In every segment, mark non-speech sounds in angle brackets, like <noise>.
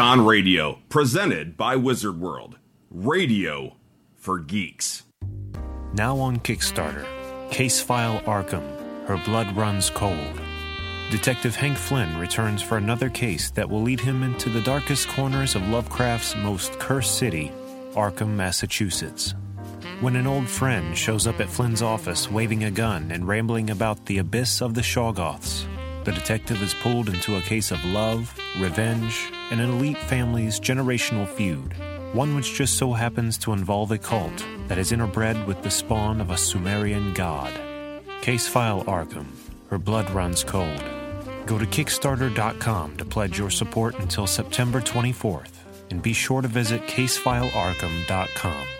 Con Radio, presented by Wizard World. Radio for geeks. Now on Kickstarter, Case File Arkham Her Blood Runs Cold. Detective Hank Flynn returns for another case that will lead him into the darkest corners of Lovecraft's most cursed city, Arkham, Massachusetts. When an old friend shows up at Flynn's office waving a gun and rambling about the abyss of the Shoggoths, the detective is pulled into a case of love, revenge, and an elite family's generational feud, one which just so happens to involve a cult that is interbred with the spawn of a Sumerian god. Case File Arkham Her Blood Runs Cold. Go to Kickstarter.com to pledge your support until September 24th, and be sure to visit CaseFileArkham.com.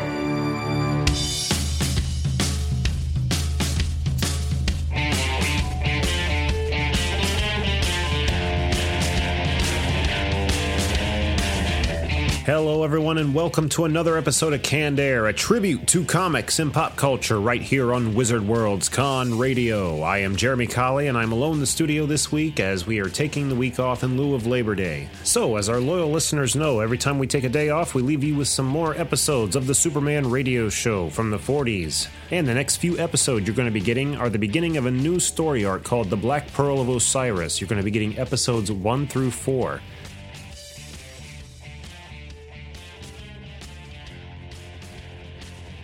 Hello, everyone, and welcome to another episode of Canned Air, a tribute to comics and pop culture right here on Wizard World's Con Radio. I am Jeremy Colley, and I'm alone in the studio this week as we are taking the week off in lieu of Labor Day. So, as our loyal listeners know, every time we take a day off, we leave you with some more episodes of the Superman radio show from the 40s. And the next few episodes you're going to be getting are the beginning of a new story arc called The Black Pearl of Osiris. You're going to be getting episodes 1 through 4.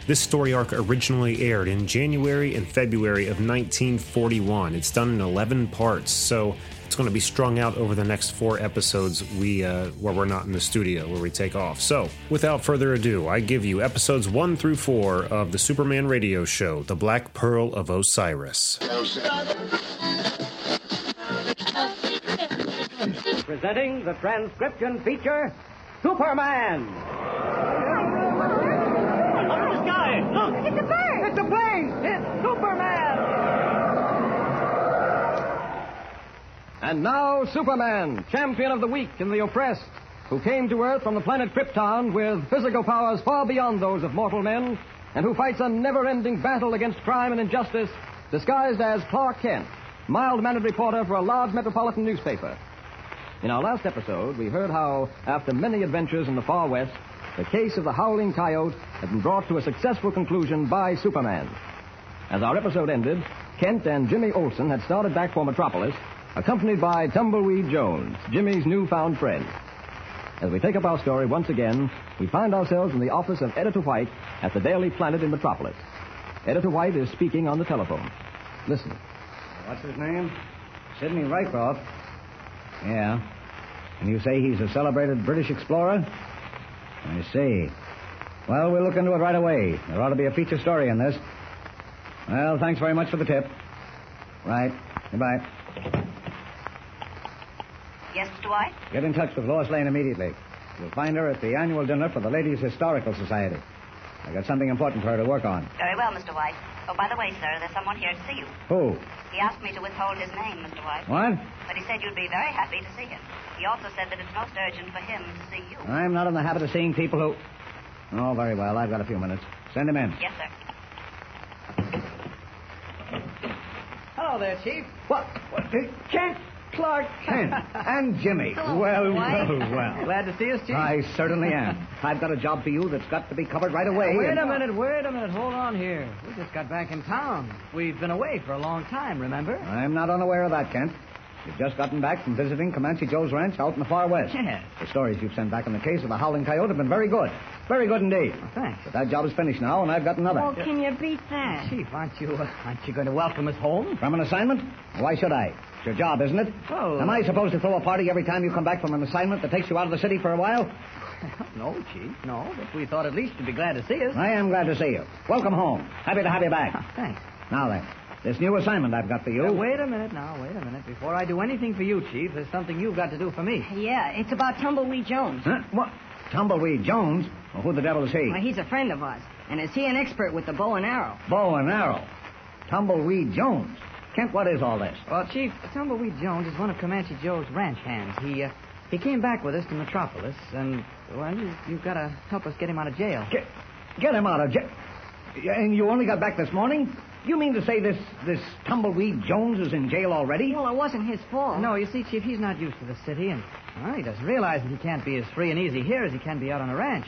This story arc originally aired in January and February of 1941. It's done in 11 parts, so it's going to be strung out over the next four episodes we uh, where we're not in the studio where we take off. So, without further ado, I give you episodes one through four of the Superman radio show, The Black Pearl of Osiris. Presenting the transcription feature Superman. Look at the sky! Look! It's a bird! It's a plane! It's Superman! And now, Superman, champion of the weak and the oppressed, who came to Earth from the planet Krypton with physical powers far beyond those of mortal men, and who fights a never ending battle against crime and injustice, disguised as Clark Kent, mild mannered reporter for a large metropolitan newspaper. In our last episode, we heard how, after many adventures in the far west, the case of the Howling Coyote had been brought to a successful conclusion by Superman. As our episode ended, Kent and Jimmy Olsen had started back for Metropolis, accompanied by Tumbleweed Jones, Jimmy's newfound friend. As we take up our story once again, we find ourselves in the office of Editor White at the Daily Planet in Metropolis. Editor White is speaking on the telephone. Listen. What's his name? Sidney Rycroft. Yeah. And you say he's a celebrated British explorer? I see. Well, we'll look into it right away. There ought to be a feature story in this. Well, thanks very much for the tip. Right. Goodbye. Yes, Mr. White? Get in touch with Lois Lane immediately. You'll find her at the annual dinner for the Ladies Historical Society. I got something important for her to work on. Very well, Mr. White. Oh, by the way, sir, there's someone here to see you. Who? He asked me to withhold his name, Mr. White. What? But he said you'd be very happy to see him. He also said that it's most urgent for him to see you. I'm not in the habit of seeing people who. Oh, very well. I've got a few minutes. Send him in. Yes, sir. Hello there, Chief. What? what? Kent? Clark Kent. and Jimmy. Hello, well, White. well, well. Glad to see us, Chief. I certainly am. I've got a job for you that's got to be covered right away. Wait and- a minute, wait a minute. Hold on here. We just got back in town. We've been away for a long time, remember? I'm not unaware of that, Kent. You've just gotten back from visiting Comanche Joe's ranch out in the far west. Yes. The stories you've sent back in the case of the Howling Coyote have been very good. Very good indeed. Thanks. But that job is finished now, and I've got another. Oh, can you beat that? Chief, aren't you, uh, aren't you going to welcome us home? From an assignment? Why should I? It's your job, isn't it? Well, Am I supposed to throw a party every time you come back from an assignment that takes you out of the city for a while? <laughs> No, Chief, no. But we thought at least you'd be glad to see us. I am glad to see you. Welcome home. Happy to have you back. <laughs> Thanks. Now then, this new assignment I've got for you. Uh, wait a minute now, wait a minute. Before I do anything for you, Chief, there's something you've got to do for me. Yeah, it's about Tumbleweed Jones. Huh? What? Tumbleweed Jones? Well, who the devil is he? Well, he's a friend of ours. And is he an expert with the bow and arrow? Bow and arrow. Tumbleweed Jones. Kent, what is all this? Well, Chief, Tumbleweed Jones is one of Comanche Joe's ranch hands. He, uh, he came back with us to Metropolis, and, well, you, you've got to help us get him out of jail. Get, get him out of jail. And you only got back this morning? You mean to say this this Tumbleweed Jones is in jail already? Well, it wasn't his fault. No, you see, Chief, he's not used to the city, and well, he doesn't realize that he can't be as free and easy here as he can be out on a ranch.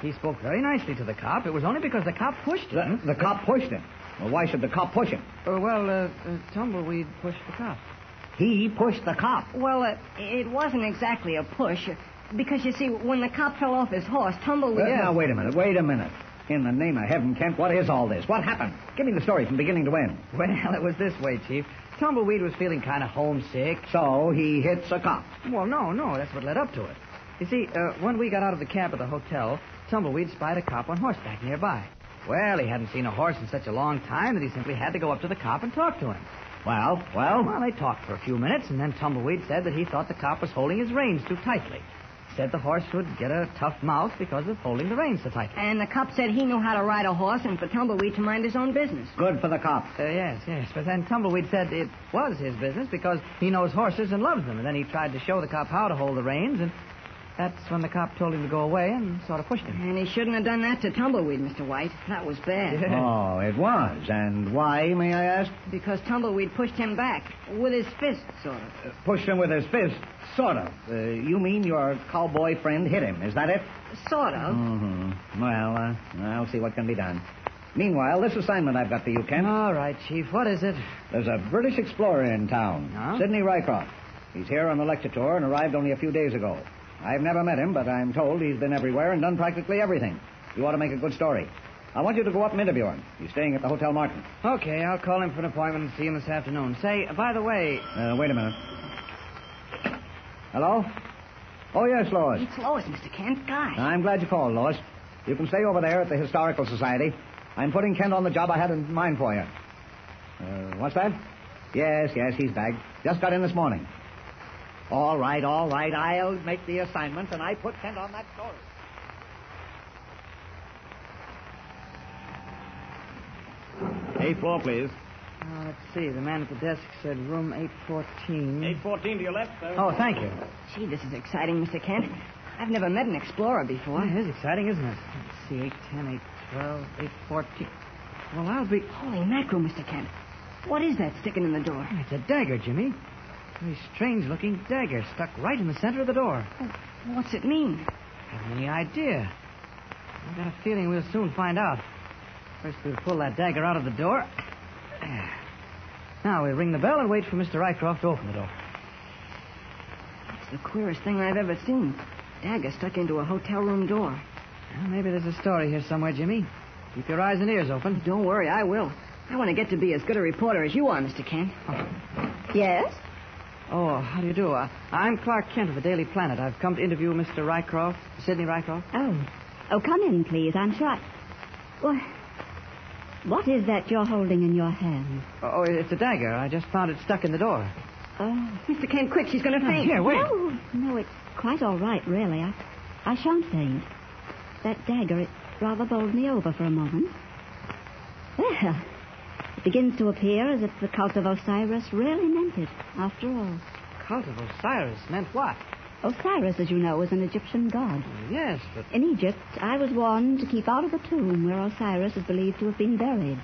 He spoke very nicely to the cop. It was only because the cop pushed him. The, the cop pushed him. Well, why should the cop push him? Uh, well, uh, uh, Tumbleweed pushed the cop. He pushed the cop. Well, uh, it wasn't exactly a push. Because, you see, when the cop fell off his horse, Tumbleweed... Uh, Now, wait a minute. Wait a minute. In the name of heaven, Kent, what is all this? What happened? Give me the story from beginning to end. Well, <laughs> it was this way, Chief. Tumbleweed was feeling kind of homesick. So he hits a cop. Well, no, no, that's what led up to it. You see, uh, when we got out of the cab at the hotel, Tumbleweed spied a cop on horseback nearby. Well, he hadn't seen a horse in such a long time that he simply had to go up to the cop and talk to him. Well, well, Well, they talked for a few minutes, and then Tumbleweed said that he thought the cop was holding his reins too tightly. Said the horse would get a tough mouth because of holding the reins so tightly. And the cop said he knew how to ride a horse and for Tumbleweed to mind his own business. good for the cop. Uh, yes, yes. But then Tumbleweed said it was his business because he knows horses and loves them. And then he tried to show the cop how to hold the reins, and that's when the cop told him to go away and sort of pushed him. And he shouldn't have done that to Tumbleweed, Mr. White. That was bad. Oh, it was. And why, may I ask? Because Tumbleweed pushed him back with his fist, sort of. Pushed him with his fist. Sort of. Uh, you mean your cowboy friend hit him, is that it? Sort of. Mm-hmm. Well, uh, I'll see what can be done. Meanwhile, this assignment I've got for you, Kent. All right, Chief. What is it? There's a British explorer in town, Huh? Sidney Rycroft. He's here on the lecture tour and arrived only a few days ago. I've never met him, but I'm told he's been everywhere and done practically everything. You ought to make a good story. I want you to go up and interview him. He's staying at the Hotel Martin. Okay, I'll call him for an appointment and see him this afternoon. Say, by the way, Uh, wait a minute. Hello? Oh, yes, Lois. It's Lois, Mr. Kent. Gosh. I'm glad you called, Lois. You can stay over there at the Historical Society. I'm putting Kent on the job I had in mind for you. Uh, what's that? Yes, yes, he's back. Just got in this morning. All right, all right. I'll make the assignment, and I put Kent on that story. Eighth floor, please. uh, let's see. The man at the desk said room 814. 814 to your left, sir. Oh, thank you. Gee, this is exciting, Mr. Kent. I've never met an explorer before. Well, it is exciting, isn't it? Let's see. 810, 812, 814. Well, I'll be. Holy mackerel, Mr. Kent. What is that sticking in the door? It's a dagger, Jimmy. Very strange looking dagger stuck right in the center of the door. Oh, what's it mean? Haven't any idea. I've got a feeling we'll soon find out. First, we'll pull that dagger out of the door. Now, we'll ring the bell and wait for Mr. Rycroft to open the door. It's the queerest thing I've ever seen. Dagger stuck into a hotel room door. Well, maybe there's a story here somewhere, Jimmy. Keep your eyes and ears open. Don't worry, I will. I want to get to be as good a reporter as you are, Mr. Kent. Oh. Yes? Oh, how do you do? Uh, I'm Clark Kent of the Daily Planet. I've come to interview Mr. Rycroft, Sidney Rycroft. Oh. Oh, come in, please. I'm sure. I... Why, what is that you're holding in your hand? Oh, it's a dagger. I just found it stuck in the door. Oh. Mr. Kent, quick, she's going to faint. Here, wait. No, no, it's quite all right, really. I, I shan't faint. That dagger, it rather bowled me over for a moment. Well, it begins to appear as if the cult of Osiris really meant it, after all. Cult of Osiris meant what? Osiris, as you know, is an Egyptian god. Yes, but In Egypt, I was warned to keep out of the tomb where Osiris is believed to have been buried.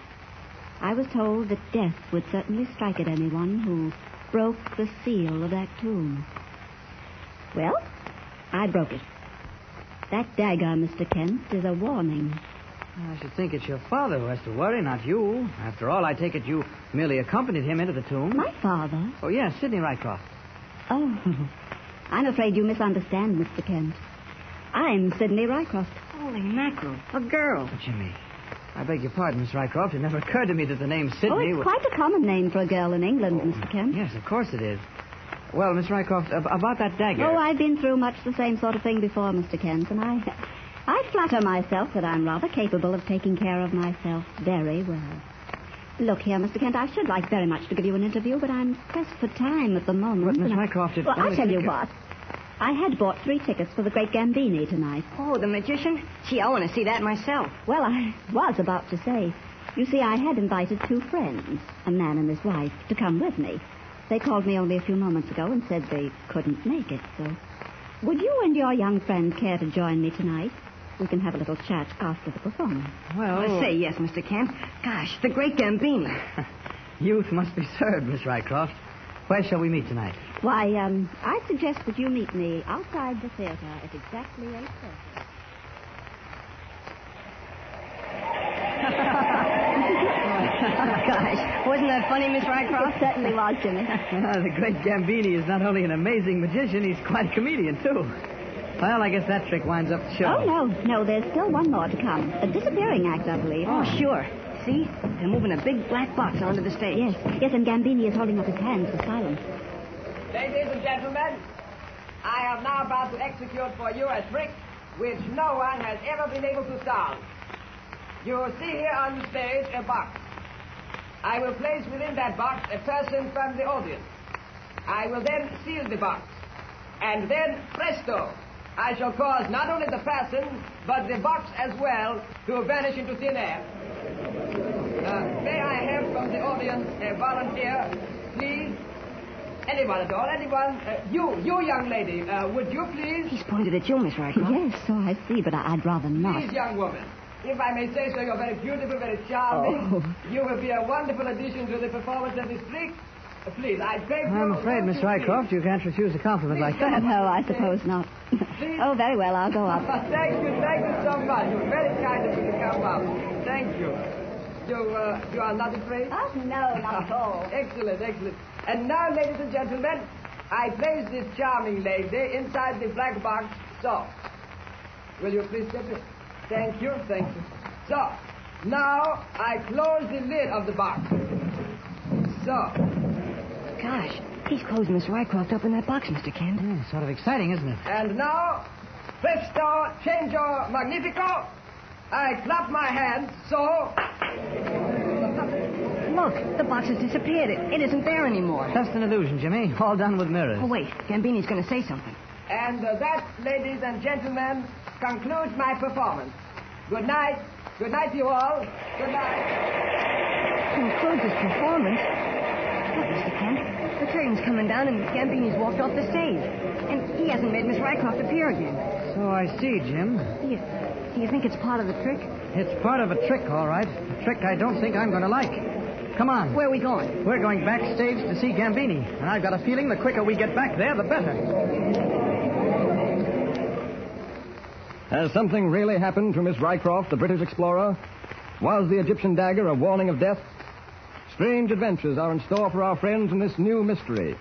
I was told that death would certainly strike at anyone who broke the seal of that tomb. Well, I broke it. That dagger, Mr. Kent, is a warning. I should think it's your father who has to worry, not you. After all, I take it you merely accompanied him into the tomb. My father? Oh, yes, Sidney Rycroft. Oh, <laughs> I'm afraid you misunderstand, Mr. Kent. I'm Sidney Rycroft. Holy mackerel, a girl. Jimmy, I beg your pardon, Miss Rycroft. It never occurred to me that the name Sidney oh, it's would... quite a common name for a girl in England, oh, Mr. Kent. Yes, of course it is. Well, Miss Rycroft, ab- about that dagger. Oh, I've been through much the same sort of thing before, Mr. Kent, and I, I flatter myself that I'm rather capable of taking care of myself very well. Look here, Mr. Kent, I should like very much to give you an interview, but I'm pressed for time at the moment. But, Miss and I- Rycroft, it Well, I'll tell you what. I had bought three tickets for the Great Gambini tonight. Oh, the magician? Gee, I want to see that myself. Well, I was about to say, You see, I had invited two friends, a man and his wife, to come with me. They called me only a few moments ago and said they couldn't make it, so. Would you and your young friend care to join me tonight? We can have a little chat after the performance. Well, I say yes, Mr. Kent. Gosh, the great Gambini. <laughs> youth must be served, Miss Rycroft. Where shall we meet tonight? Why, um, I suggest that you meet me outside the theater at exactly 8.30. <laughs> Gosh, wasn't that funny, Miss Rycroft? <laughs> It certainly was, Jimmy. Ah, the great Gambini is not only an amazing magician, he's quite a comedian, too. Well, I guess that trick winds up the show. Oh, no, no, there's still one more to come. A disappearing act, I believe. Oh, sure. See? They're moving a big black box onto the stage. Yes, yes, and Gambini is holding up his hands for silence. Ladies and gentlemen, I am now about to execute for you a trick which no one has ever been able to solve. You will see here on the stage a box. I will place within that box a person from the audience. I will then seal the box. And then, presto, I shall cause not only the person, but the box as well, to vanish into thin air. Uh, may I have from the audience a volunteer, please? Anyone at all, anyone? Uh, you, you young lady, uh, would you please? He's pointed at you, Miss Rycroft. Yes, so I see, but I- I'd rather not. Please, young woman. If I may say so, you're very beautiful, very charming. Oh. You will be a wonderful addition to the performance of this trick. Please, I beg you. I'm afraid, Miss won't you Rycroft, you can't refuse a compliment like that. No, I suppose not. oh, very well, I'll go up. <laughs> thank you, thank you so much. You're very kind of you to come up. Thank you. You, uh, you are not afraid? Oh, no, not at all. <laughs> excellent, excellent. And now, ladies and gentlemen, I place this charming lady inside the black box. So, will you please step in? Thank you, thank you. So, now I close the lid of the box. So, Gosh, he's closing Miss Rycroft up in that box, Mr. Kent. Hmm, sort of exciting, isn't it? and now, presto, changeo, magnifico. I clap my hands, so. Look, the box has disappeared. It, it isn't there anymore. Just an illusion, Jimmy. All done with mirrors. Oh, wait. Gambini's going to say something. And uh, that, ladies and gentlemen, concludes my performance. Good night. Good night to you all. Good night. Concludes his performance. Look, Mr. Kent, the curtain's coming down and Gambini's walked off the stage. And he hasn't made Miss Rycroft appear again. So I see, Jim. Do you, do you think it's part of the trick? It's part of a trick, all right. A trick I don't think I'm going to like. Come on. Where are we going? We're going backstage to see Gambini. And I've got a feeling the quicker we get back there, the better. Has something really happened to Miss Rycroft, the British explorer? Was the Egyptian dagger a warning of death? Strange adventures are in store for our friends in this new mystery.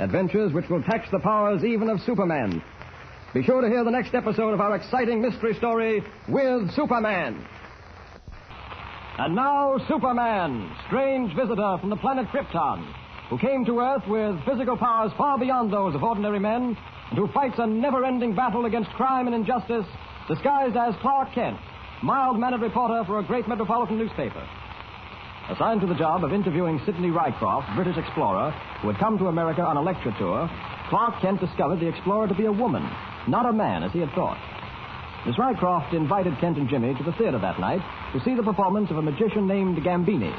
Adventures which will tax the powers even of Superman. Be sure to hear the next episode of our exciting mystery story with Superman. And now, Superman, strange visitor from the planet Krypton, who came to Earth with physical powers far beyond those of ordinary men, and who fights a never ending battle against crime and injustice, disguised as Clark Kent, mild mannered reporter for a great metropolitan newspaper. Assigned to the job of interviewing Sidney Rycroft, British explorer, who had come to America on a lecture tour, Clark Kent discovered the explorer to be a woman, not a man as he had thought. Miss Rycroft invited Kent and Jimmy to the theater that night to see the performance of a magician named Gambini.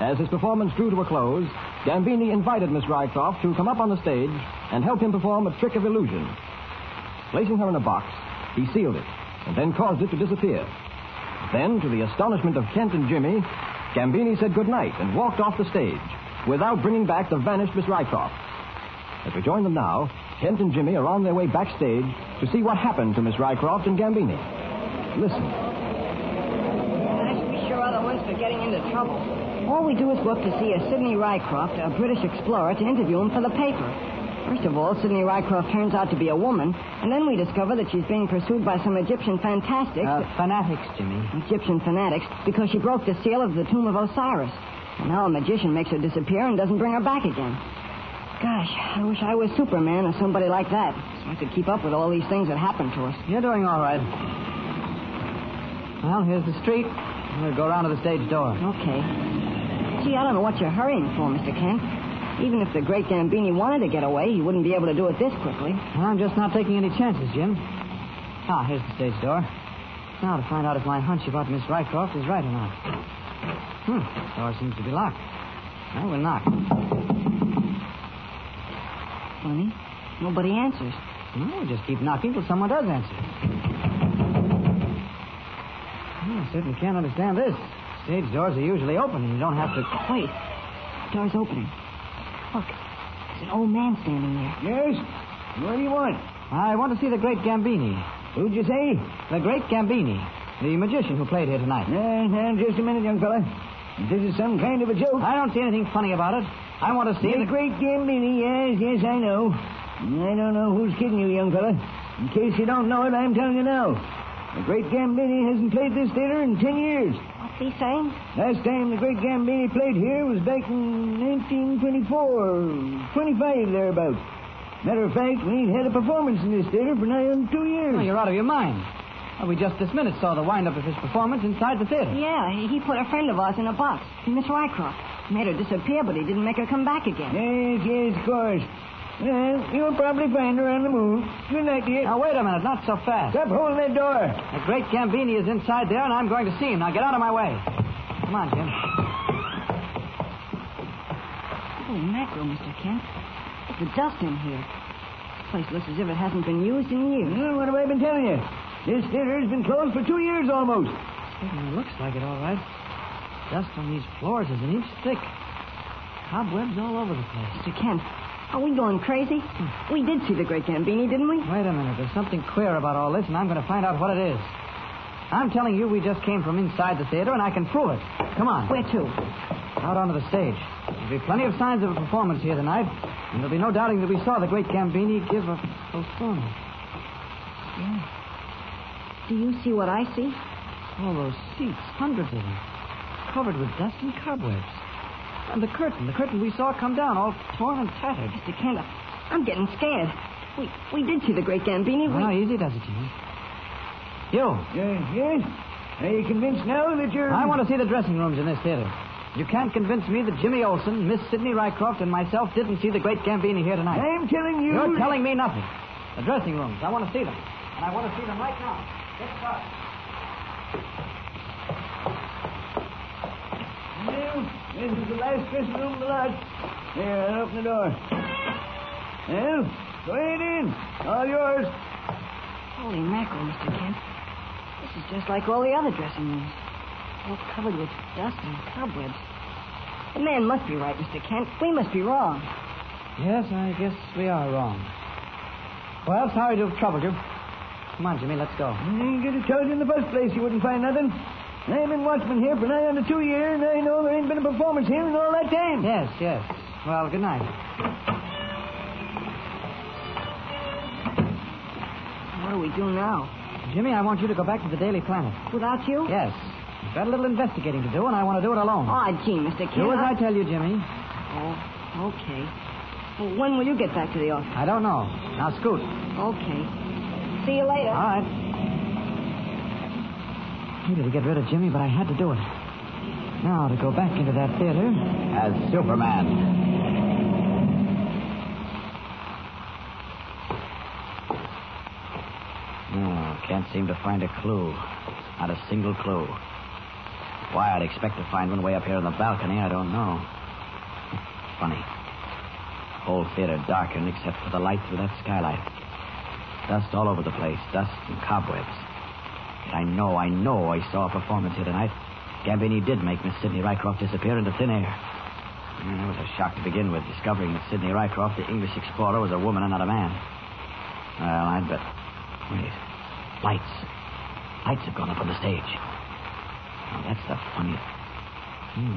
As his performance drew to a close, Gambini invited Miss Rycroft to come up on the stage and help him perform a trick of illusion. Placing her in a box, he sealed it and then caused it to disappear. Then, to the astonishment of Kent and Jimmy, Gambini said goodnight and walked off the stage without bringing back the vanished Miss Rycroft. As we join them now, Kent and Jimmy are on their way backstage to see what happened to Miss Rycroft and Gambini. Listen. I should be sure other ones for getting into trouble. All we do is go to see a Sidney Rycroft, a British explorer, to interview him for the paper. First of all, Sidney Rycroft turns out to be a woman, and then we discover that she's being pursued by some Egyptian fantastics. Uh, fanatics, Jimmy. Egyptian fanatics, because she broke the seal of the tomb of Osiris. And now a magician makes her disappear and doesn't bring her back again. Gosh, I wish I was Superman or somebody like that, so I could keep up with all these things that happen to us. You're doing all right. Well, here's the street. We'll go around to the stage door. Okay. Gee, I don't know what you're hurrying for, Mr. Kent. Even if the great Gambini wanted to get away, he wouldn't be able to do it this quickly. Well, I'm just not taking any chances, Jim. Ah, here's the stage door. Now to find out if my hunch about Miss Rycroft is right or not. Hmm. Door seems to be locked. Well, we'll knock. Funny. Nobody answers. Well, we'll just keep knocking till someone does answer. Well, I certainly can't understand this. Stage doors are usually open, and you don't have to. Wait. Door's opening. Look. There's an old man standing there. Yes? What do you want? I want to see the great Gambini. Who'd you say? The great Gambini, the magician who played here tonight. Uh, uh, just a minute, young fella. This is some kind of a joke. I don't see anything funny about it. I want to see the great Gambini. Yes, yes, I know. I don't know who's kidding you, young fella. In case you don't know it, I'm telling you now. The great Gambini hasn't played this theater in ten years. What's he saying? Last time the great Gambini played here was back in 1924, 25 thereabouts. Matter of fact, we ain't had a performance in this theater for nigh on two years. Oh, you're out of your mind. Well, we just this minute saw the wind-up of his performance inside the theater. Yeah, he put a friend of ours in a box, Miss Rycroft. Made her disappear, but he didn't make her come back again. Yes, yes, of course. Well, you'll probably find her on the moon. Good night, dear. Now, wait a minute. Not so fast. Stop holding that door. The great Gambini is inside there, and I'm going to see him. Now, get out of my way. Come on, Jim. Holy mackerel, Mr. Kent. It's the dust in here. This place looks as if it hasn't been used in years. Well, what have I been telling you? This theater's been closed for two years almost. Certainly looks like it, all right. Dust on these floors is an inch thick. Cobwebs all over the place. Mr. Kent, are we going crazy? We did see the great Gambini, didn't we? Wait a minute. There's something queer about all this, and I'm going to find out what it is. I'm telling you, we just came from inside the theater, and I can prove it. Come on. Where to? Out onto the stage. There'll be plenty of signs of a performance here tonight, and there'll be no doubting that we saw the great Gambini give a performance. Yeah. Do you see what I see? All those seats, hundreds of them, covered with dust and cobwebs. And the curtain, the curtain we saw come down, all torn and tattered. Mr. Kent, I'm getting scared. We we did see the great Gambini. Well, we... easy does it, Jimmy. You. Yes, yes. Are you convinced now that you're... I want to see the dressing rooms in this theater. You can't convince me that Jimmy Olsen, Miss Sidney Rycroft, and myself didn't see the great Gambini here tonight. I'm telling you... You're telling me nothing. The dressing rooms, I want to see them. And I want to see them right now. Get started. Well, this is the last dressing room in the lot. Here, I'll open the door. Well, go ahead in. All yours. Holy mackerel, Mr. Kent. This is just like all the other dressing rooms. All covered with dust and cobwebs. The man must be right, Mr. Kent. We must be wrong. Yes, I guess we are wrong. Well, sorry to have troubled you. Come on, Jimmy, let's go. I could have told you in the first place you wouldn't find nothing. I've been watchman here for nigh under two years, and I know there ain't been a performance here in all that time. Yes, yes. Well, good night. What do we do now? Jimmy, I want you to go back to the Daily Planet. Without you? Yes. You've got a little investigating to do, and I want to do it alone. Oh, gee, Mr. King. Do as I tell you, Jimmy. Oh, okay. Well, when will you get back to the office? I don't know. Now, scoot. Okay. See you later. All right. Hated to get rid of Jimmy, but I had to do it. Now, to go back into that theater as Superman. Oh, can't seem to find a clue. Not a single clue. Why I'd expect to find one way up here on the balcony, I don't know. Funny. Whole theater darkened except for the light through that skylight. Dust all over the place, dust and cobwebs. I know, I know I saw a performance here tonight. Gambini did make Miss Sidney Rycroft disappear into thin air. And it was a shock to begin with, discovering that Sidney Rycroft, the English explorer, was a woman and not a man. Well, I'd bet. Wait. Lights. Lights have gone up on the stage. Now, that's the funny. Hmm,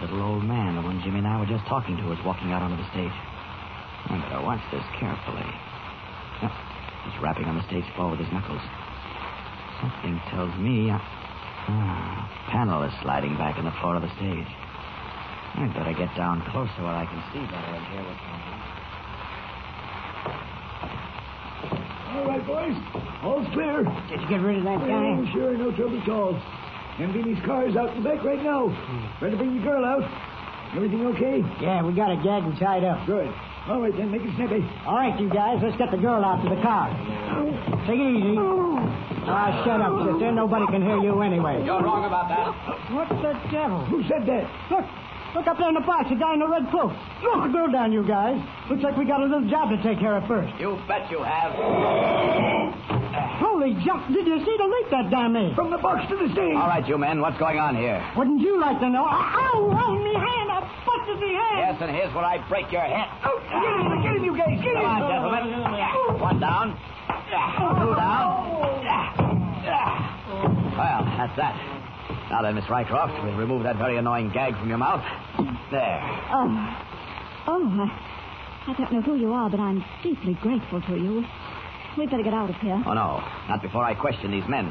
that little old man, the one Jimmy and I were just talking to, is walking out onto the stage. I better watch this carefully. Oh, he's rapping on the stage floor with his knuckles. Something tells me. Uh, ah, panel is sliding back in the floor of the stage. I'd better get down closer where I can see better and hear what's going on. All right, boys. All's clear. Did you get rid of that guy? Oh, sure, no trouble at all. Gambini's car's out in the back right now. Trying to bring the girl out. Everything okay? Yeah, we got a gag and tied up. Good. All right, then, make it snippy. All right, you guys, let's get the girl out to the car. Take it easy. Ah, shut up, sister. Nobody can hear you anyway. You're wrong about that. What the devil? Who said that? Look, look up there in the box, the guy in the red cloak. Look, the girl down, you guys. Looks like we got a little job to take care of first. You bet you have. Holy jump! Did you see the leak that damn made? From the box to the stage. All right, you men, what's going on here? Wouldn't you like to know? Ow, ow, me hand! I busted me hand! Yes, and here's where I break your head. Oh, get him, get him, you guys, get Come him. on, gentlemen. Oh. One down. Two down. Well, that's that. Now then, Miss Rycroft, we'll remove that very annoying gag from your mouth. There. Oh. Oh, I, I don't know who you are, but I'm deeply grateful to you. We'd better get out of here. Oh, no. Not before I question these men.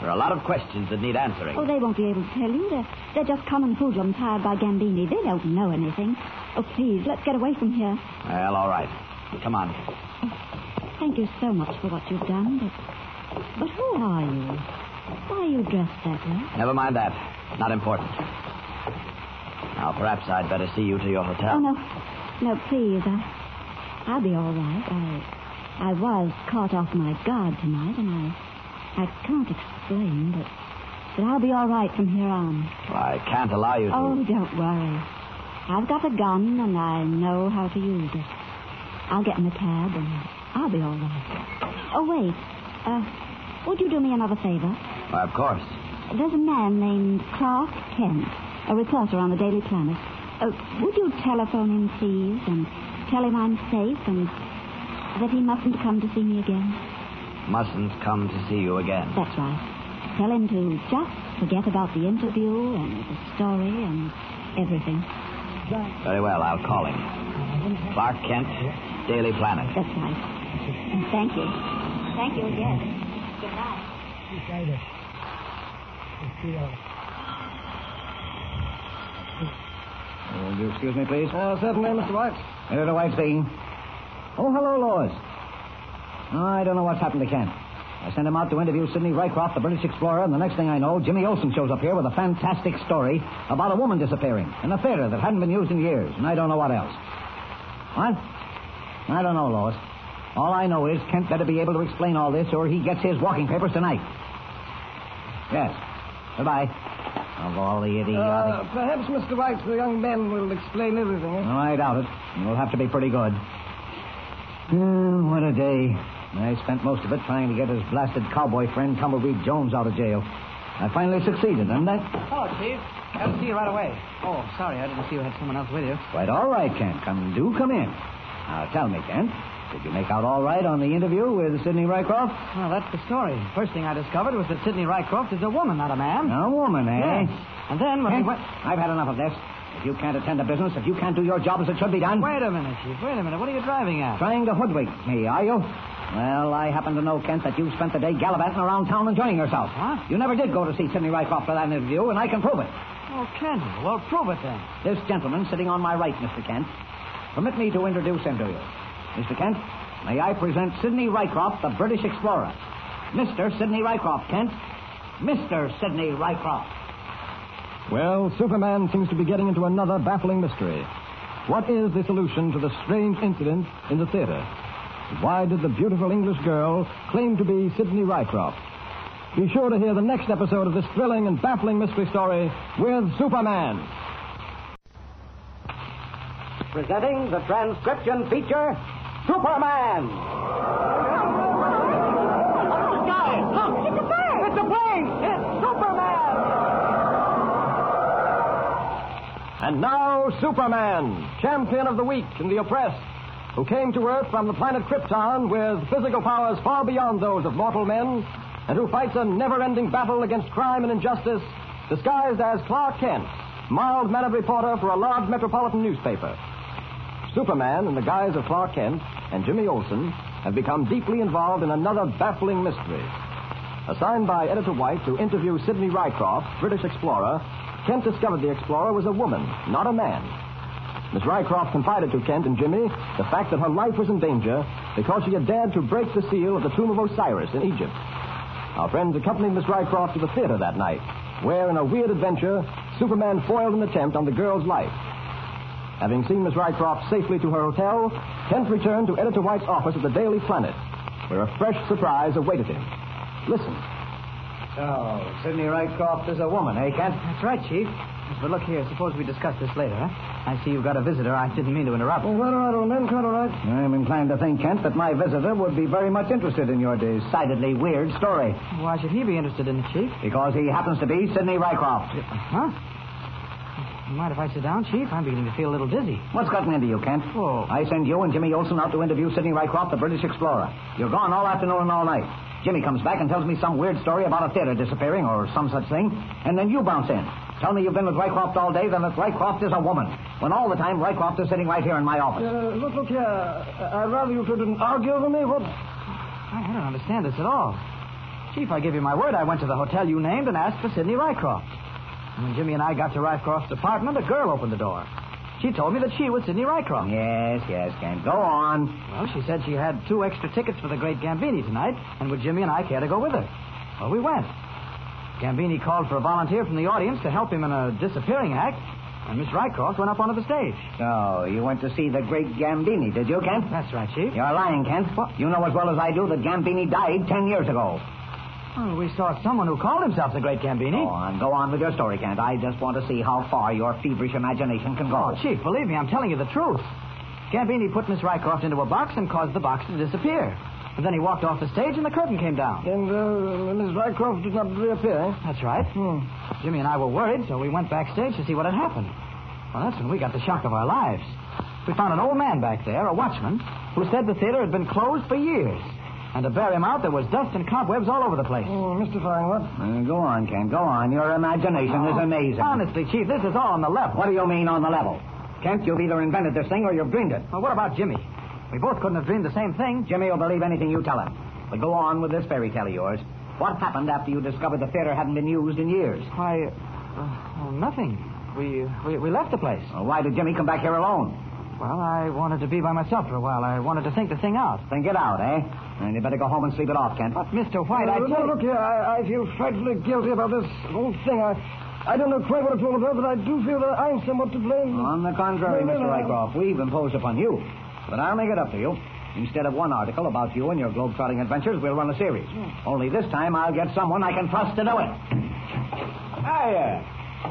There are a lot of questions that need answering. Oh, they won't be able to tell you. They're, they're just common hoodlums hired by Gambini. They don't know anything. Oh, please, let's get away from here. Well, all right. Come on. Thank you so much for what you've done, but... But who are you? Why are you dressed that way? Never mind that. Not important. Now, perhaps I'd better see you to your hotel. Oh, no. No, please. I, I'll be all right. I, I was caught off my guard tonight, and I, I can't explain, but, but I'll be all right from here on. I can't allow you to. Oh, don't worry. I've got a gun, and I know how to use it. I'll get in a cab, and I'll be all right. Oh, wait. Uh, would you do me another favor? Why, of course. There's a man named Clark Kent, a reporter on the Daily Planet. Uh, would you telephone him, please, and tell him I'm safe and that he mustn't come to see me again? Mustn't come to see you again. That's right. Tell him to just forget about the interview and the story and everything. Very well, I'll call him. Clark Kent, Daily Planet. That's right. And thank you. Thank you again. Good night. Will you excuse me, please? Uh, certainly, Mr. White. Here to White speaking. Oh, hello, Lois. I don't know what's happened to Kent. I sent him out to interview Sidney Rycroft, the British explorer, and the next thing I know, Jimmy Olsen shows up here with a fantastic story about a woman disappearing in a theater that hadn't been used in years, and I don't know what else. What? I don't know, Lois. All I know is Kent better be able to explain all this, or he gets his walking papers tonight. Yes. Goodbye. Of all the idiotic... Uh, perhaps Mr. White, the young man, will explain everything. eh? No, I doubt it. It'll have to be pretty good. Hmm, what a day. I spent most of it trying to get his blasted cowboy friend Tumbleweed Jones out of jail. I finally succeeded, and that... Hello, Chief. To see you right away. Oh, sorry, I didn't see you had someone else with you. Quite all right, Kent. Come, do come in. Now, tell me, Kent, did you make out all right on the interview with Sidney Rycroft? Well, that's the story. First thing I discovered was that Sidney Rycroft is a woman, not a man. A woman, eh? Yes. And then when Kent, we went... I've had enough of this. If you can't attend to business, if you can't do your job as it should be done... Wait a minute, Chief. Wait a minute. What are you driving at? Trying to hoodwink me, are you? Well, I happen to know, Kent, that you spent the day gallivanting around town enjoying yourself. What? You never did go to see Sidney Rycroft for that interview, and I can prove it. Oh, you? Well, prove it then. This gentleman sitting on my right, Mr. Kent. Permit me to introduce him to you. Mr. Kent, may I present Sidney Rycroft, the British explorer. Mr. Sidney Rycroft, Kent. Mr. Sidney Rycroft. Well, Superman seems to be getting into another baffling mystery. What is the solution to the strange incident in the theater? Why did the beautiful English girl claim to be Sidney Rycroft? Be sure to hear the next episode of this thrilling and baffling mystery story with Superman. Presenting the transcription feature, Superman. And now, Superman, champion of the weak and the oppressed, who came to Earth from the planet Krypton with physical powers far beyond those of mortal men, and who fights a never ending battle against crime and injustice, disguised as Clark Kent, mild mannered reporter for a large metropolitan newspaper. Superman, in the guise of Clark Kent, and Jimmy Olsen have become deeply involved in another baffling mystery. Assigned by Editor White to interview Sidney Rycroft, British explorer, Kent discovered the explorer was a woman, not a man. Miss Rycroft confided to Kent and Jimmy the fact that her life was in danger because she had dared to break the seal of the tomb of Osiris in Egypt. Our friends accompanied Miss Rycroft to the theater that night, where, in a weird adventure, Superman foiled an attempt on the girl's life. Having seen Miss Rycroft safely to her hotel, Kent returned to Editor White's office at the Daily Planet, where a fresh surprise awaited him. Listen. So, Sidney Rycroft is a woman, eh, Kent? That's right, Chief. But look here, suppose we discuss this later, huh? I see you've got a visitor. I didn't mean to interrupt. Well, right, old man, quite all right. I'm inclined to think, Kent, that my visitor would be very much interested in your decidedly weird story. Why should he be interested in it, Chief? Because he happens to be Sidney Rycroft. Huh? You mind if I sit down, Chief? I'm beginning to feel a little dizzy. What's gotten into you, Kent? Oh. I send you and Jimmy Olsen out to interview Sidney Rycroft, the British explorer. You're gone all afternoon and all night. Jimmy comes back and tells me some weird story about a theater disappearing or some such thing, and then you bounce in. Tell me you've been with Rycroft all day, then that Rycroft is a woman. When all the time Rycroft is sitting right here in my office. Uh, look, look here. I'd rather you didn't argue over me. What? I don't understand this at all. Chief, I give you my word. I went to the hotel you named and asked for Sidney Rycroft. And when Jimmy and I got to Rycroft's apartment, a girl opened the door. She told me that she was Sidney Rycroft. Yes, yes, Kent. Go on. Well, she said she had two extra tickets for the great Gambini tonight, and would Jimmy and I care to go with her? Well, we went. Gambini called for a volunteer from the audience to help him in a disappearing act, and Miss Rycroft went up onto the stage. So, you went to see the great Gambini, did you, Kent? That's right, Chief. You're lying, Kent. What? You know as well as I do that Gambini died ten years ago. Well, we saw someone who called himself the great Gambini. Go on, go on with your story, Kent. I just want to see how far your feverish imagination can go. Oh, Chief, believe me, I'm telling you the truth. Gambini put Miss Rycroft into a box and caused the box to disappear. And then he walked off the stage and the curtain came down. And uh, Miss Rycroft did not reappear, eh? That's right. Hmm. Jimmy and I were worried, so we went backstage to see what had happened. Well, that's when we got the shock of our lives. We found an old man back there, a watchman, who said the theater had been closed for years. And to bear him out, there was dust and cobwebs all over the place. Oh, mystifying, what? Uh, go on, Kent. Go on. Your imagination is amazing. Honestly, Chief, this is all on the level. What do you mean on the level? Kent, you've either invented this thing or you've dreamed it. Well, what about Jimmy? We both couldn't have dreamed the same thing. Jimmy will believe anything you tell him. But go on with this fairy tale of yours. What happened after you discovered the theater hadn't been used in years? Why, uh, well, nothing. We, we we left the place. Well, why did Jimmy come back here alone? Well, I wanted to be by myself for a while. I wanted to think the thing out. Think it out, eh? And you better go home and sleep it off, Kent. But, Mr. White, I Uh, no, look here, I, I feel frightfully guilty about this whole thing. I, I don't know quite what it's all about, but I do feel that I'm somewhat to blame. On the contrary, No, no, Mr. no. We've imposed upon you. But I'll make it up to you. Instead of one article about you and your globe-trotting adventures, we'll run a series. Only this time I'll get someone I can trust to do it. Hiya.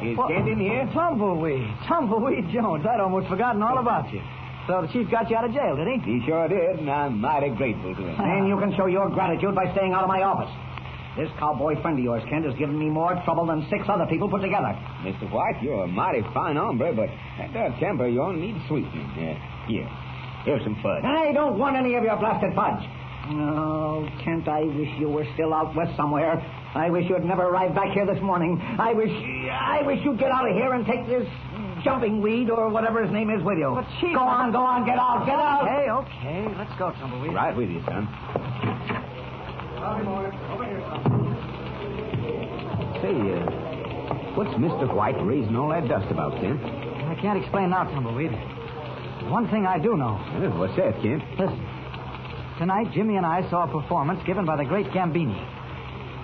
Is Well, Kent in here? Tumbleweed. Tumbleweed Jones. I'd almost forgotten all about you. So the chief got you out of jail, did he? He sure did, and I'm mighty grateful to him. And you can show your gratitude by staying out of my office. This cowboy friend of yours, Kent, has given me more trouble than six other people put together. Mr. White, you're a mighty fine hombre, but that temper of yours needs sweetening. Uh, here, here's some fudge. I don't want any of your blasted fudge. Oh, Kent, I wish you were still out west somewhere. I wish you'd never arrived back here this morning. I wish, I wish you'd get out of here and take this jumping weed or whatever his name is with you. But, Chief, go on, go on, get out, get out. Okay, okay. Let's go, Tumbleweed. Right with you, son. Say, uh, what's Mr. White raising all that dust about, Kent? I can't explain now, Tumbleweed. One thing I do know. Well, what's that, Kent? Listen. Tonight, Jimmy and I saw a performance given by the great Gambini.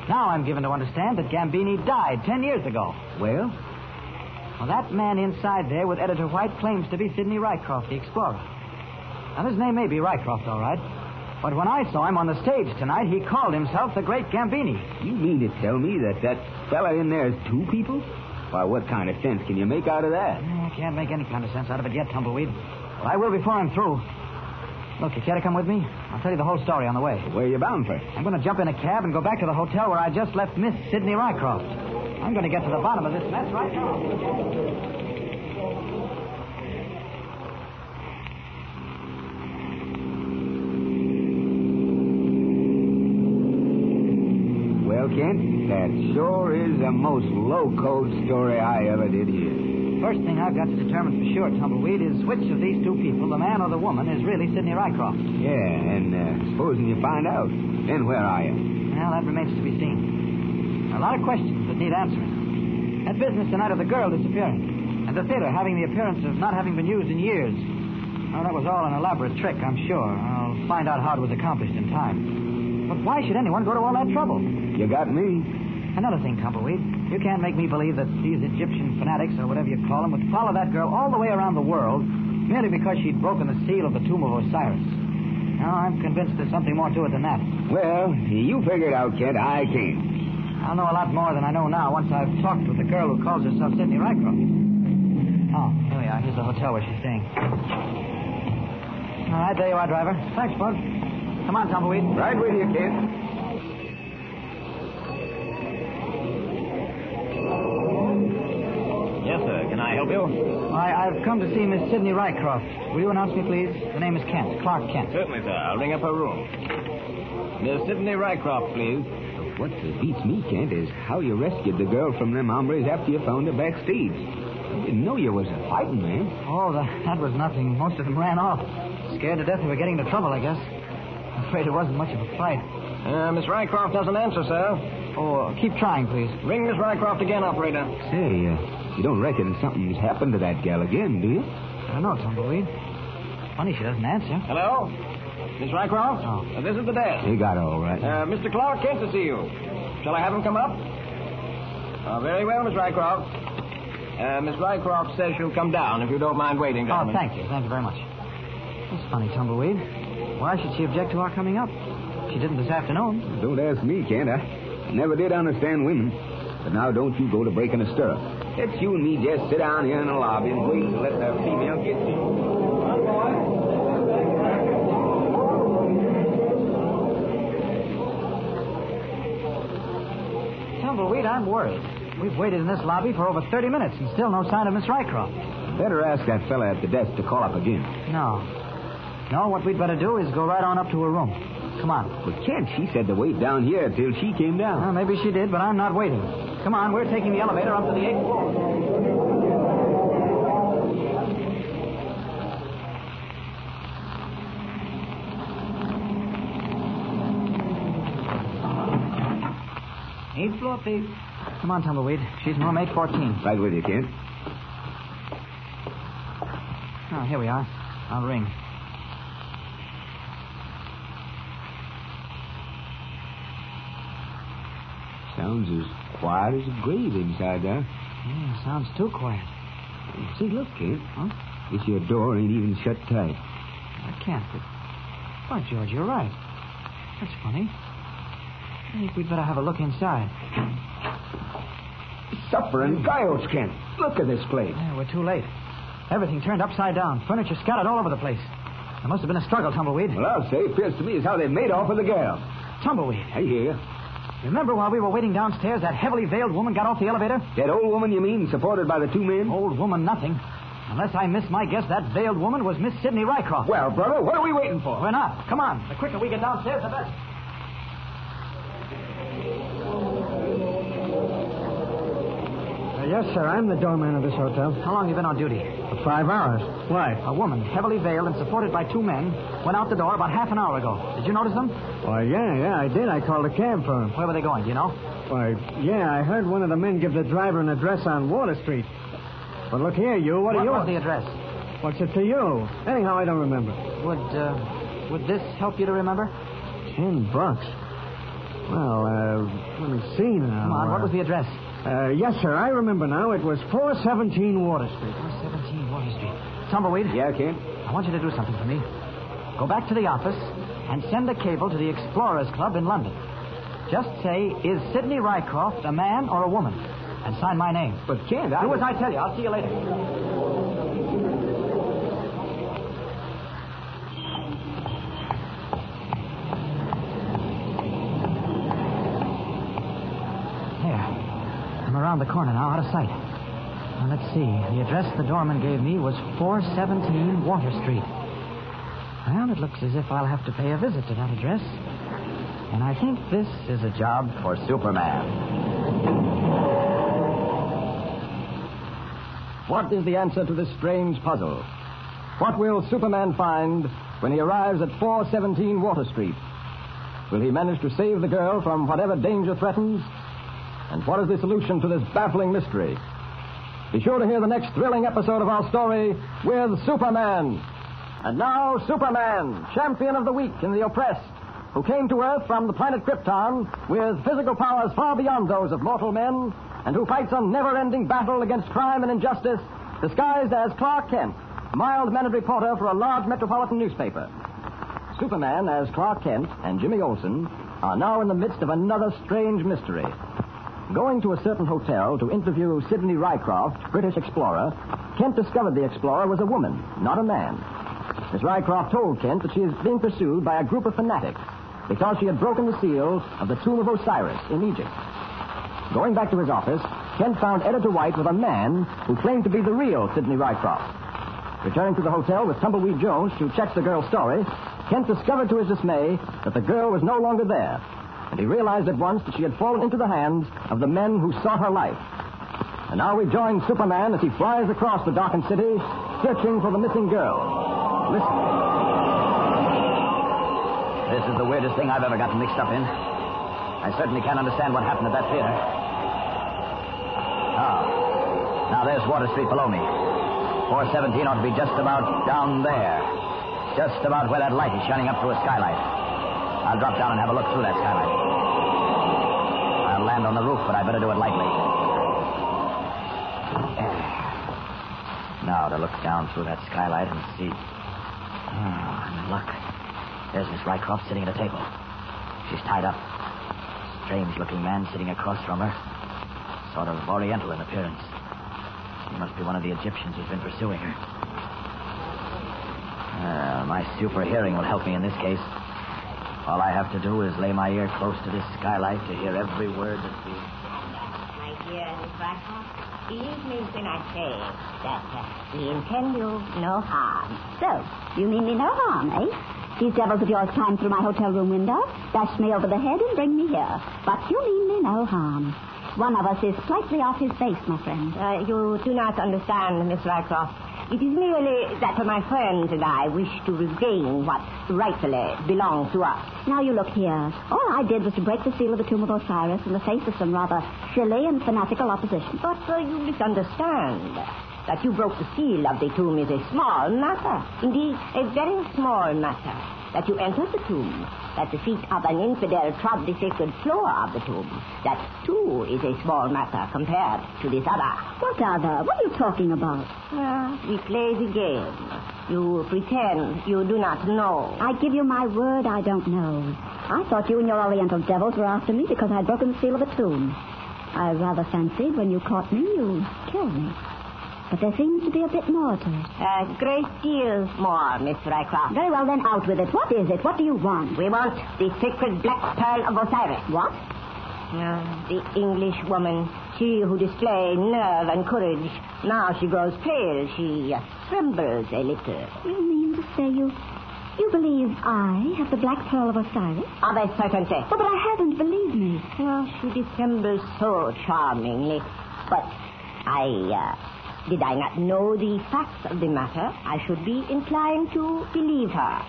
Now I'm given to understand that Gambini died ten years ago. Well? Well, that man inside there with Editor White claims to be Sidney Rycroft, the explorer. Now, his name may be Rycroft, all right. But when I saw him on the stage tonight, he called himself the Great Gambini. You mean to tell me that that fella in there is two people? Why, what kind of sense can you make out of that? Eh, I can't make any kind of sense out of it yet, Tumbleweed. Well, I will before I'm through. Look, you care to come with me? I'll tell you the whole story on the way. Where are you bound for? I'm going to jump in a cab and go back to the hotel where I just left Miss Sidney Rycroft. I'm going to get to the bottom of this mess right now. Well, Kent, that sure is the most low-code story I ever did hear. First thing I've got to determine for sure, Tumbleweed, is which of these two people, the man or the woman, is really Sidney Rycroft. Yeah, and uh, supposing you find out, then where are you? Well, that remains to be seen. A lot of questions that need answering. That business tonight of the girl disappearing, and the theater having the appearance of not having been used in years. Well, that was all an elaborate trick, I'm sure. I'll find out how it was accomplished in time. But why should anyone go to all that trouble? You got me. Another thing, Tumbleweed. You can't make me believe that these Egyptian fanatics, or whatever you call them, would follow that girl all the way around the world merely because she'd broken the seal of the tomb of Osiris. Now, I'm convinced there's something more to it than that. Well, you figure it out, kid. I can't. I'll know a lot more than I know now once I've talked with the girl who calls herself Sidney Rycroft. Oh, here we are. Here's the hotel where she's staying. All right, there you are, driver. Thanks, Bud. Come on, Tumbleweed. Right with you, kid. Help you? I, I've come to see Miss Sidney Rycroft. Will you announce me, please? The name is Kent, Clark Kent. Certainly, sir. I'll ring up her room. Miss Sidney Rycroft, please. What beats me, Kent, is how you rescued the girl from them hombres after you found her backstage. I didn't know you was a fighting man. Oh, that, that was nothing. Most of them ran off. Scared to death they were getting into trouble, I guess. I'm afraid it wasn't much of a fight. Uh, Miss Rycroft doesn't answer, sir. Oh, keep trying, please. Ring Miss Rycroft again, operator. Say, uh, you don't reckon something's happened to that gal again, do you? I don't know, Tumbleweed. Funny she doesn't answer. Hello? Miss Rycroft? Oh. Uh, this is the desk. He got her all right. Uh, Mr. Clark Kent to see you. Shall I have him come up? Uh, very well, Miss Rycroft. Uh, Miss Rycroft says she'll come down if you don't mind waiting, Oh, thank you. Thank you very much. That's funny, Tumbleweed. Why should she object to our coming up? She didn't this afternoon. Don't ask me, Kent. I never did understand women. But now don't you go to breaking a stirrup. It's you and me just sit down here in the lobby and wait and let the female get you. Tumbleweed, I'm worried. We've waited in this lobby for over 30 minutes and still no sign of Miss Rycroft. Better ask that fella at the desk to call up again. No. No, what we'd better do is go right on up to her room. Come on. But Kent, she said to wait down here till she came down. Well, maybe she did, but I'm not waiting. Come on, we're taking the elevator up to the eighth floor. Eighth floor, please. Come on, Tumbleweed. She's in room 814. Right with you, kid. Oh, here we are. I'll ring. Sounds as quiet as a grave inside there. Yeah, sounds too quiet. See, look, kid. Huh? This your door ain't even shut tight. I can't, but... Why, George, you're right. That's funny. I think we'd better have a look inside. Supper and coyotes, Kent. Look at this place. Yeah, we're too late. Everything turned upside down. Furniture scattered all over the place. There must have been a struggle, Tumbleweed. Well, I'll say, appears to me as how they made off with the girl. Tumbleweed. I hear you. Remember while we were waiting downstairs, that heavily veiled woman got off the elevator? That old woman, you mean, supported by the two men? Old woman, nothing. Unless I miss my guess, that veiled woman was Miss Sidney Rycroft. Well, brother, what are we waiting for? We're not. Come on. The quicker we get downstairs, the better. Yes, sir. I'm the doorman of this hotel. How long you been on duty? For five hours. Why? A woman, heavily veiled and supported by two men, went out the door about half an hour ago. Did you notice them? Why, yeah, yeah, I did. I called a cab for them. Where were they going, do you know? Why, yeah, I heard one of the men give the driver an address on Water Street. But look here, you. What, what are you? was the address? What's it to you? Anyhow, I don't remember. Would, uh, would this help you to remember? Ten bucks. Well, uh, let me see now. Come on, what Uh, was the address? Uh, yes, sir. I remember now. It was 417 Water Street. 417 Water Street. Tumbleweed. Yeah, Kent? I want you to do something for me. Go back to the office and send a cable to the Explorers Club in London. Just say, is Sidney Rycroft a man or a woman? And sign my name. But, Kent, I... Do as I tell you. I'll see you later. There. I'm around the corner now, out of sight. Now, let's see. The address the doorman gave me was 417 Water Street. Well, it looks as if I'll have to pay a visit to that address. And I think this is a job for Superman. What is the answer to this strange puzzle? What will Superman find when he arrives at 417 Water Street? Will he manage to save the girl from whatever danger threatens? And what is the solution to this baffling mystery? Be sure to hear the next thrilling episode of our story with Superman. And now, Superman, champion of the weak and the oppressed, who came to Earth from the planet Krypton with physical powers far beyond those of mortal men, and who fights a never ending battle against crime and injustice, disguised as Clark Kent, mild mannered reporter for a large metropolitan newspaper. Superman as Clark Kent and Jimmy Olsen are now in the midst of another strange mystery. Going to a certain hotel to interview Sidney Rycroft, British explorer, Kent discovered the explorer was a woman, not a man. Miss Rycroft told Kent that she is being pursued by a group of fanatics because she had broken the seal of the tomb of Osiris in Egypt. Going back to his office, Kent found Editor White with a man who claimed to be the real Sidney Rycroft. Returning to the hotel with Tumbleweed Jones to check the girl's story, Kent discovered to his dismay that the girl was no longer there, and he realized at once that she had fallen into the hands of the men who sought her life. And now we join Superman as he flies across the darkened city, searching for the missing girl. Listen. This is the weirdest thing I've ever gotten mixed up in. I certainly can't understand what happened at that theater. Ah. Now there's Water Street below me. 417 ought to be just about down there. Just about where that light is shining up through a skylight. I'll drop down and have a look through that skylight. I'll land on the roof, but I better do it lightly. Now to look down through that skylight and see. Oh, and look. There's Miss Rycroft sitting at a table. She's tied up. Strange looking man sitting across from her. Sort of oriental in appearance. He must be one of the Egyptians who's been pursuing her. Uh, my super hearing will help me in this case. All I have to do is lay my ear close to this skylight to hear every word that we. My dear Miss Rycroft, believe me when I say that uh, we intend you no harm. So, you mean me no harm, eh? These devils of yours climbed through my hotel room window, dashed me over the head, and bring me here. But you mean me no harm. One of us is slightly off his base, my friend. Uh, you do not understand, Miss Rycroft. It is merely that my friends and I wish to regain what rightfully belongs to us. Now you look here. All I did was to break the seal of the tomb of Osiris in the face of some rather silly and fanatical opposition. But uh, you misunderstand. That you broke the seal of the tomb is a small matter. Indeed, a very small matter. That you entered the tomb. That the feet of an infidel trod the sacred floor of the tomb. That, too, is a small matter compared to this other. What other? What are you talking about? Uh, we play the game. You pretend you do not know. I give you my word I don't know. I thought you and your Oriental devils were after me because I'd broken the seal of a tomb. I rather fancied when you caught me, you'd kill me. But there seems to be a bit more to it. A great deal more, Miss Rycroft. Very well, then, out with it. What is it? What do you want? We want the sacred black pearl of Osiris. What? Uh, the English woman, she who displayed nerve and courage, now she grows pale. She uh, trembles a little. You mean to say you... You believe I have the black pearl of Osiris? Of a certainty. Oh, but I haven't, believe me. Well, she dissembles so charmingly. But I, uh, did I not know the facts of the matter, I should be inclined to believe her.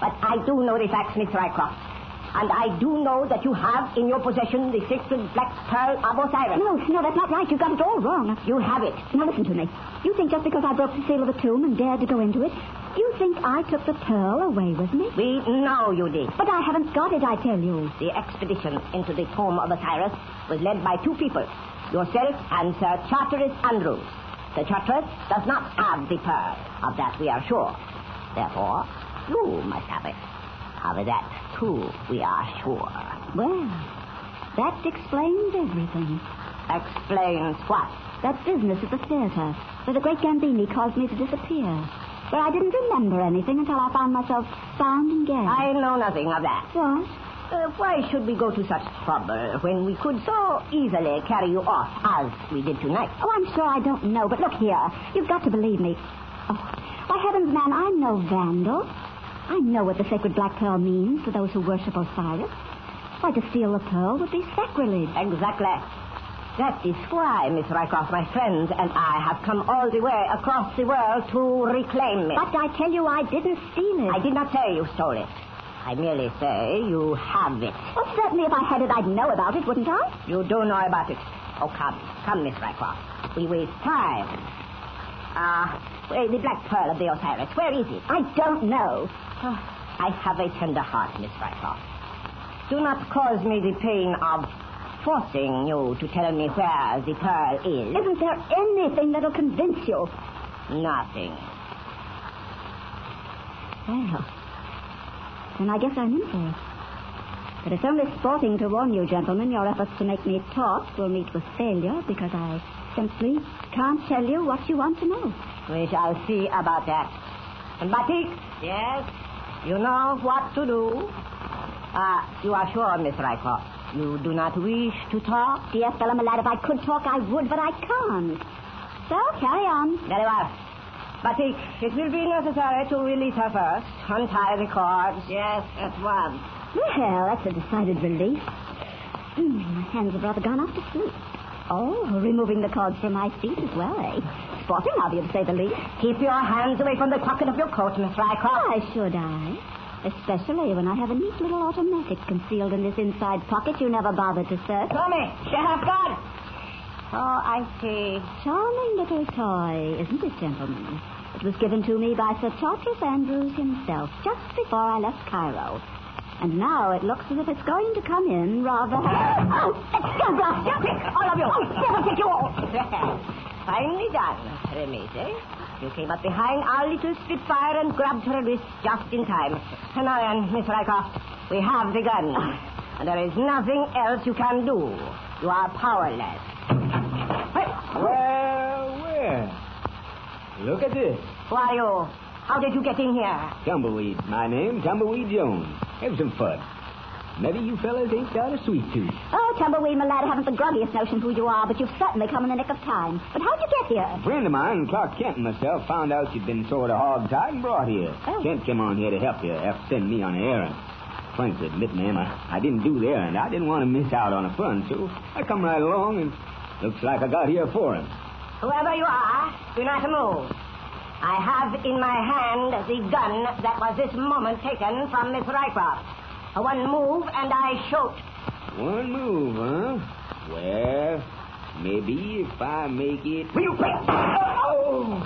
But I do know the facts, Miss Rycroft. And I do know that you have in your possession the sacred black pearl of Osiris. No, no, that's not right. You've got it all wrong. You have it. Now listen to me. You think just because I broke the seal of the tomb and dared to go into it, you think I took the pearl away with me? We know you did. But I haven't got it, I tell you. The expedition into the tomb of Osiris was led by two people, yourself and Sir Charteris Andrews. Sir Charteris does not have the pearl. Of that we are sure. Therefore, you must have it. Of that, too, we are sure. Well, that explains everything. Explains what? That business at the theater, where the great Gambini caused me to disappear. Where I didn't remember anything until I found myself bound and gagged. I know nothing of that. What? Uh, why should we go to such trouble when we could so easily carry you off as we did tonight? Oh, I'm sure I don't know, but look here. You've got to believe me. Oh, why, heavens, man, I'm no vandal. I know what the sacred black pearl means to those who worship Osiris. Why, to steal the pearl would be sacrilege. Exactly. That is why, Miss Rycroft, my friends and I have come all the way across the world to reclaim it. But I tell you, I didn't steal it. I did not say you stole it. I merely say you have it. Well, certainly if I had it, I'd know about it, wouldn't I? You do know about it. Oh, come. Come, Miss Rycroft. We waste time. Ah, uh, the black pearl of the Osiris. Where is it? I don't know. Oh, I have a tender heart, Miss Rycroft. Do not cause me the pain of forcing you to tell me where the pearl is. Isn't there anything that'll convince you? Nothing. Well, then I guess I'm in for it. But it's only sporting to warn you, gentlemen, your efforts to make me talk will meet with failure because I simply can't tell you what you want to know. We shall see about that. And Batik? Yes? You know what to do? Ah, you are sure, Miss Rycroft? You do not wish to talk? Dear fellow, my lad, if I could talk, I would, but I can't. So, carry on. Very well. Batik, it will be necessary to release her first. Untie the cords. Yes, at once. Well, that's a decided relief. Mm, my hands have rather gone off to sleep. Oh, removing the cords from my feet as well, eh? Sporting of you, to say the least. Keep your hands away from the pocket of your coat, Miss Rycroft. Why should I? Especially when I have a neat little automatic concealed in this inside pocket you never bothered to search. Tommy, Sheriff God. Oh, I see. Charming little toy, isn't it, gentlemen? It was given to me by Sir Charteris Andrews himself just before I left Cairo. And now it looks as if it's going to come in rather. Oh, off! Oh, Quick, all of you! Oh, never take you all! <laughs> Finely done, Remise. You came up behind our little Spitfire and grabbed her wrist just in time. And now then, Miss Rycroft, we have the gun. Oh. And there is nothing else you can do. You are powerless. Well, well. Look at this. Are you? How did you get in here? Tumbleweed. My name, Tumbleweed Jones. Have some fun. Maybe you fellas ain't got a sweet tooth. Oh, Tumbleweed, my lad, I haven't the grubbiest notion who you are, but you've certainly come in the nick of time. But how'd you get here? A friend of mine, Clark Kent and myself, found out you'd been sort of hog-tied and brought here. Oh. Kent came on here to help you after sending me on an errand. Frankly, admit, ma'am, I, I didn't do the errand. I didn't want to miss out on the fun, so I come right along, and looks like I got here for him. Whoever you are, do not move. I have in my hand the gun that was this moment taken from Miss Rycroft. One move and I shoot. One move, huh? Well, maybe if I make it. Will you quit? Oh!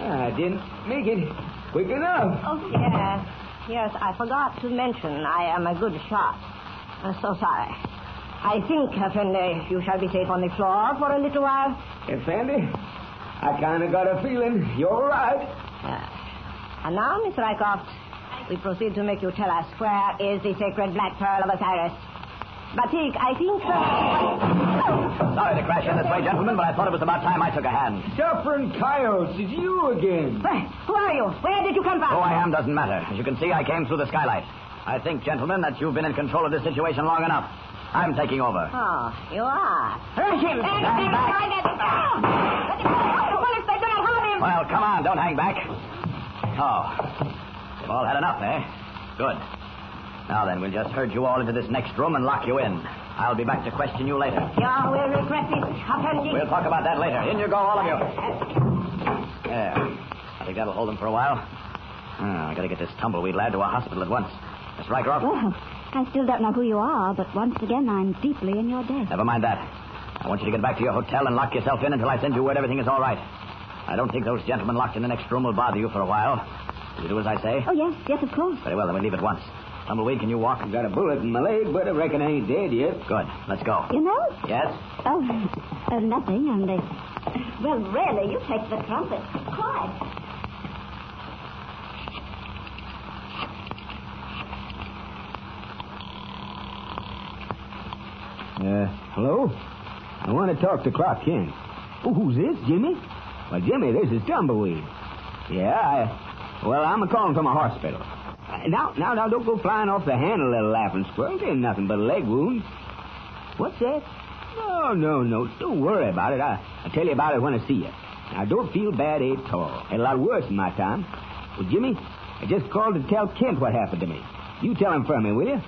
I didn't make it quick enough. Oh, yes. Yes, I forgot to mention I am a good shot. I'm so sorry. I think, uh, Effendi, you shall be safe on the floor for a little while. Effendi, I kind of got a feeling you're right. Yes. And now, Miss Rycroft, we proceed to make you tell us where is the sacred black pearl of Osiris. Batik, I think that... Uh, <laughs> Sorry to crash in this way, gentlemen, but I thought it was about time I took a hand. Dufferin Coyotes, it's you again. Where, who are you? Where did you come from? Who I am doesn't matter. As you can see, I came through the skylight. I think, gentlemen, that you've been in control of this situation long enough. I'm taking over. Oh, you are. Rush him! Stand back! Well, come on, don't hang back. Oh. You've all had enough, eh? Good. Now then, we'll just herd you all into this next room and lock you in. I'll be back to question you later. Yeah, we'll regret it, Effendi. We'll talk about that later. In you go, all of you. There. I think that'll hold them for a while. Ah, I gotta get this tumbleweed lad to a hospital at once. Miss Rycroft? Well, I still don't know who you are, but once again, I'm deeply in your debt. Never mind that. I want you to get back to your hotel and lock yourself in until I send you word everything is all right. I don't think those gentlemen locked in the next room will bother you for a while. Will you do as I say? Oh, yes, yes, of course. Very well, then we leave at once. Tumbleweed, can you walk? I've Got a bullet in my leg, but I reckon I ain't dead yet. Good. Let's go. You know? Yes? Oh, <laughs> uh, nothing, only. Well, really, you take the trumpet. Quiet. Uh, hello? I want to talk to Clark Kent. Oh, who's this, Jimmy? Well, Jimmy, this is Tumbleweed. Yeah, I. Well, I'm a calling from a hospital. Uh, now, now, now, don't go flying off the handle, little laughing squirrel. It ain't nothing but a leg wound. What's that? No, no, no. Don't worry about it. I, I'll tell you about it when I see you. Now, don't feel bad at all. Had a lot worse in my time. Well, Jimmy, I just called to tell Kent what happened to me. You tell him for me, will you?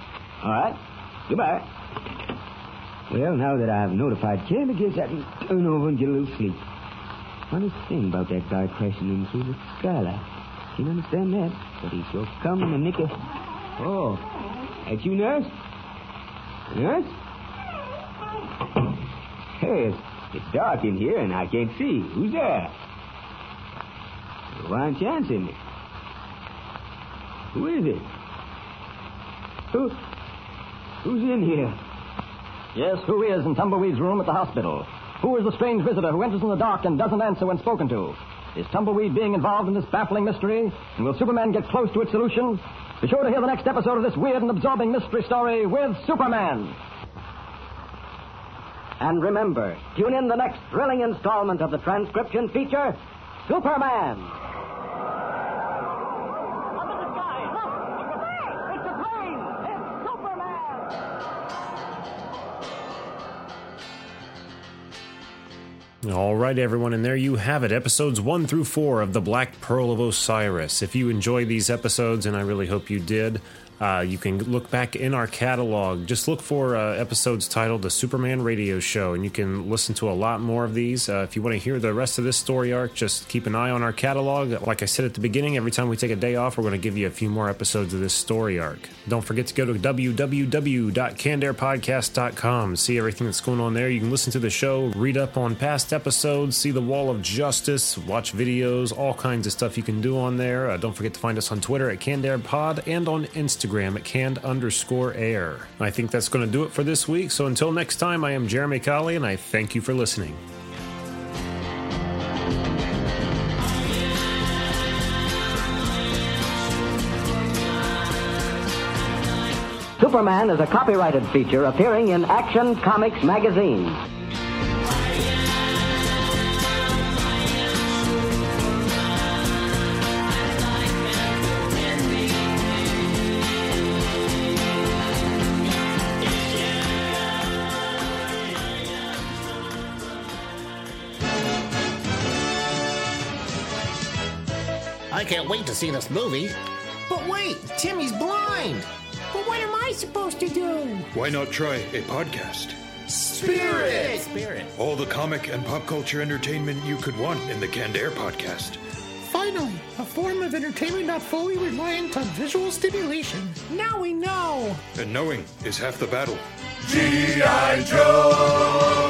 All right. Goodbye. Well, now that I've notified Kent, I guess I can turn over and get a little sleep. Funny thing about that guy crashing in through the skylight. Can't understand that, but he sure come in the nick of... Oh, that's you, nurse? Nurse? Hey, it's, it's dark in here and I can't see. Who's there? Why aren't you answering me? Who is it? Who? Who's in here? Yes, who is in Tumbleweed's room at the hospital? Who is the strange visitor who enters in the dark and doesn't answer when spoken to? Is Tumbleweed being involved in this baffling mystery? And will Superman get close to its solution? Be sure to hear the next episode of this weird and absorbing mystery story with Superman. And remember, tune in the next thrilling installment of the transcription feature, Superman. All right, everyone, and there you have it. Episodes one through four of The Black Pearl of Osiris. If you enjoy these episodes, and I really hope you did, uh, you can look back in our catalog. Just look for uh, episodes titled The Superman Radio Show, and you can listen to a lot more of these. Uh, if you want to hear the rest of this story arc, just keep an eye on our catalog. Like I said at the beginning, every time we take a day off, we're going to give you a few more episodes of this story arc. Don't forget to go to www.cannedairpodcast.com, see everything that's going on there. You can listen to the show, read up on past episodes, see the Wall of Justice, watch videos, all kinds of stuff you can do on there. Uh, don't forget to find us on Twitter at CannedAirPod and on Instagram at canned underscore air. I think that's going to do it for this week. So until next time, I am Jeremy Colley, and I thank you for listening. Superman is a copyrighted feature appearing in Action Comics magazine. To see this movie. But wait, Timmy's blind. But what am I supposed to do? Why not try a podcast? Spirit! Spirit. All the comic and pop culture entertainment you could want in the Canned Air podcast. Finally, a form of entertainment not fully reliant on visual stimulation. Now we know. And knowing is half the battle. G.I. Joe!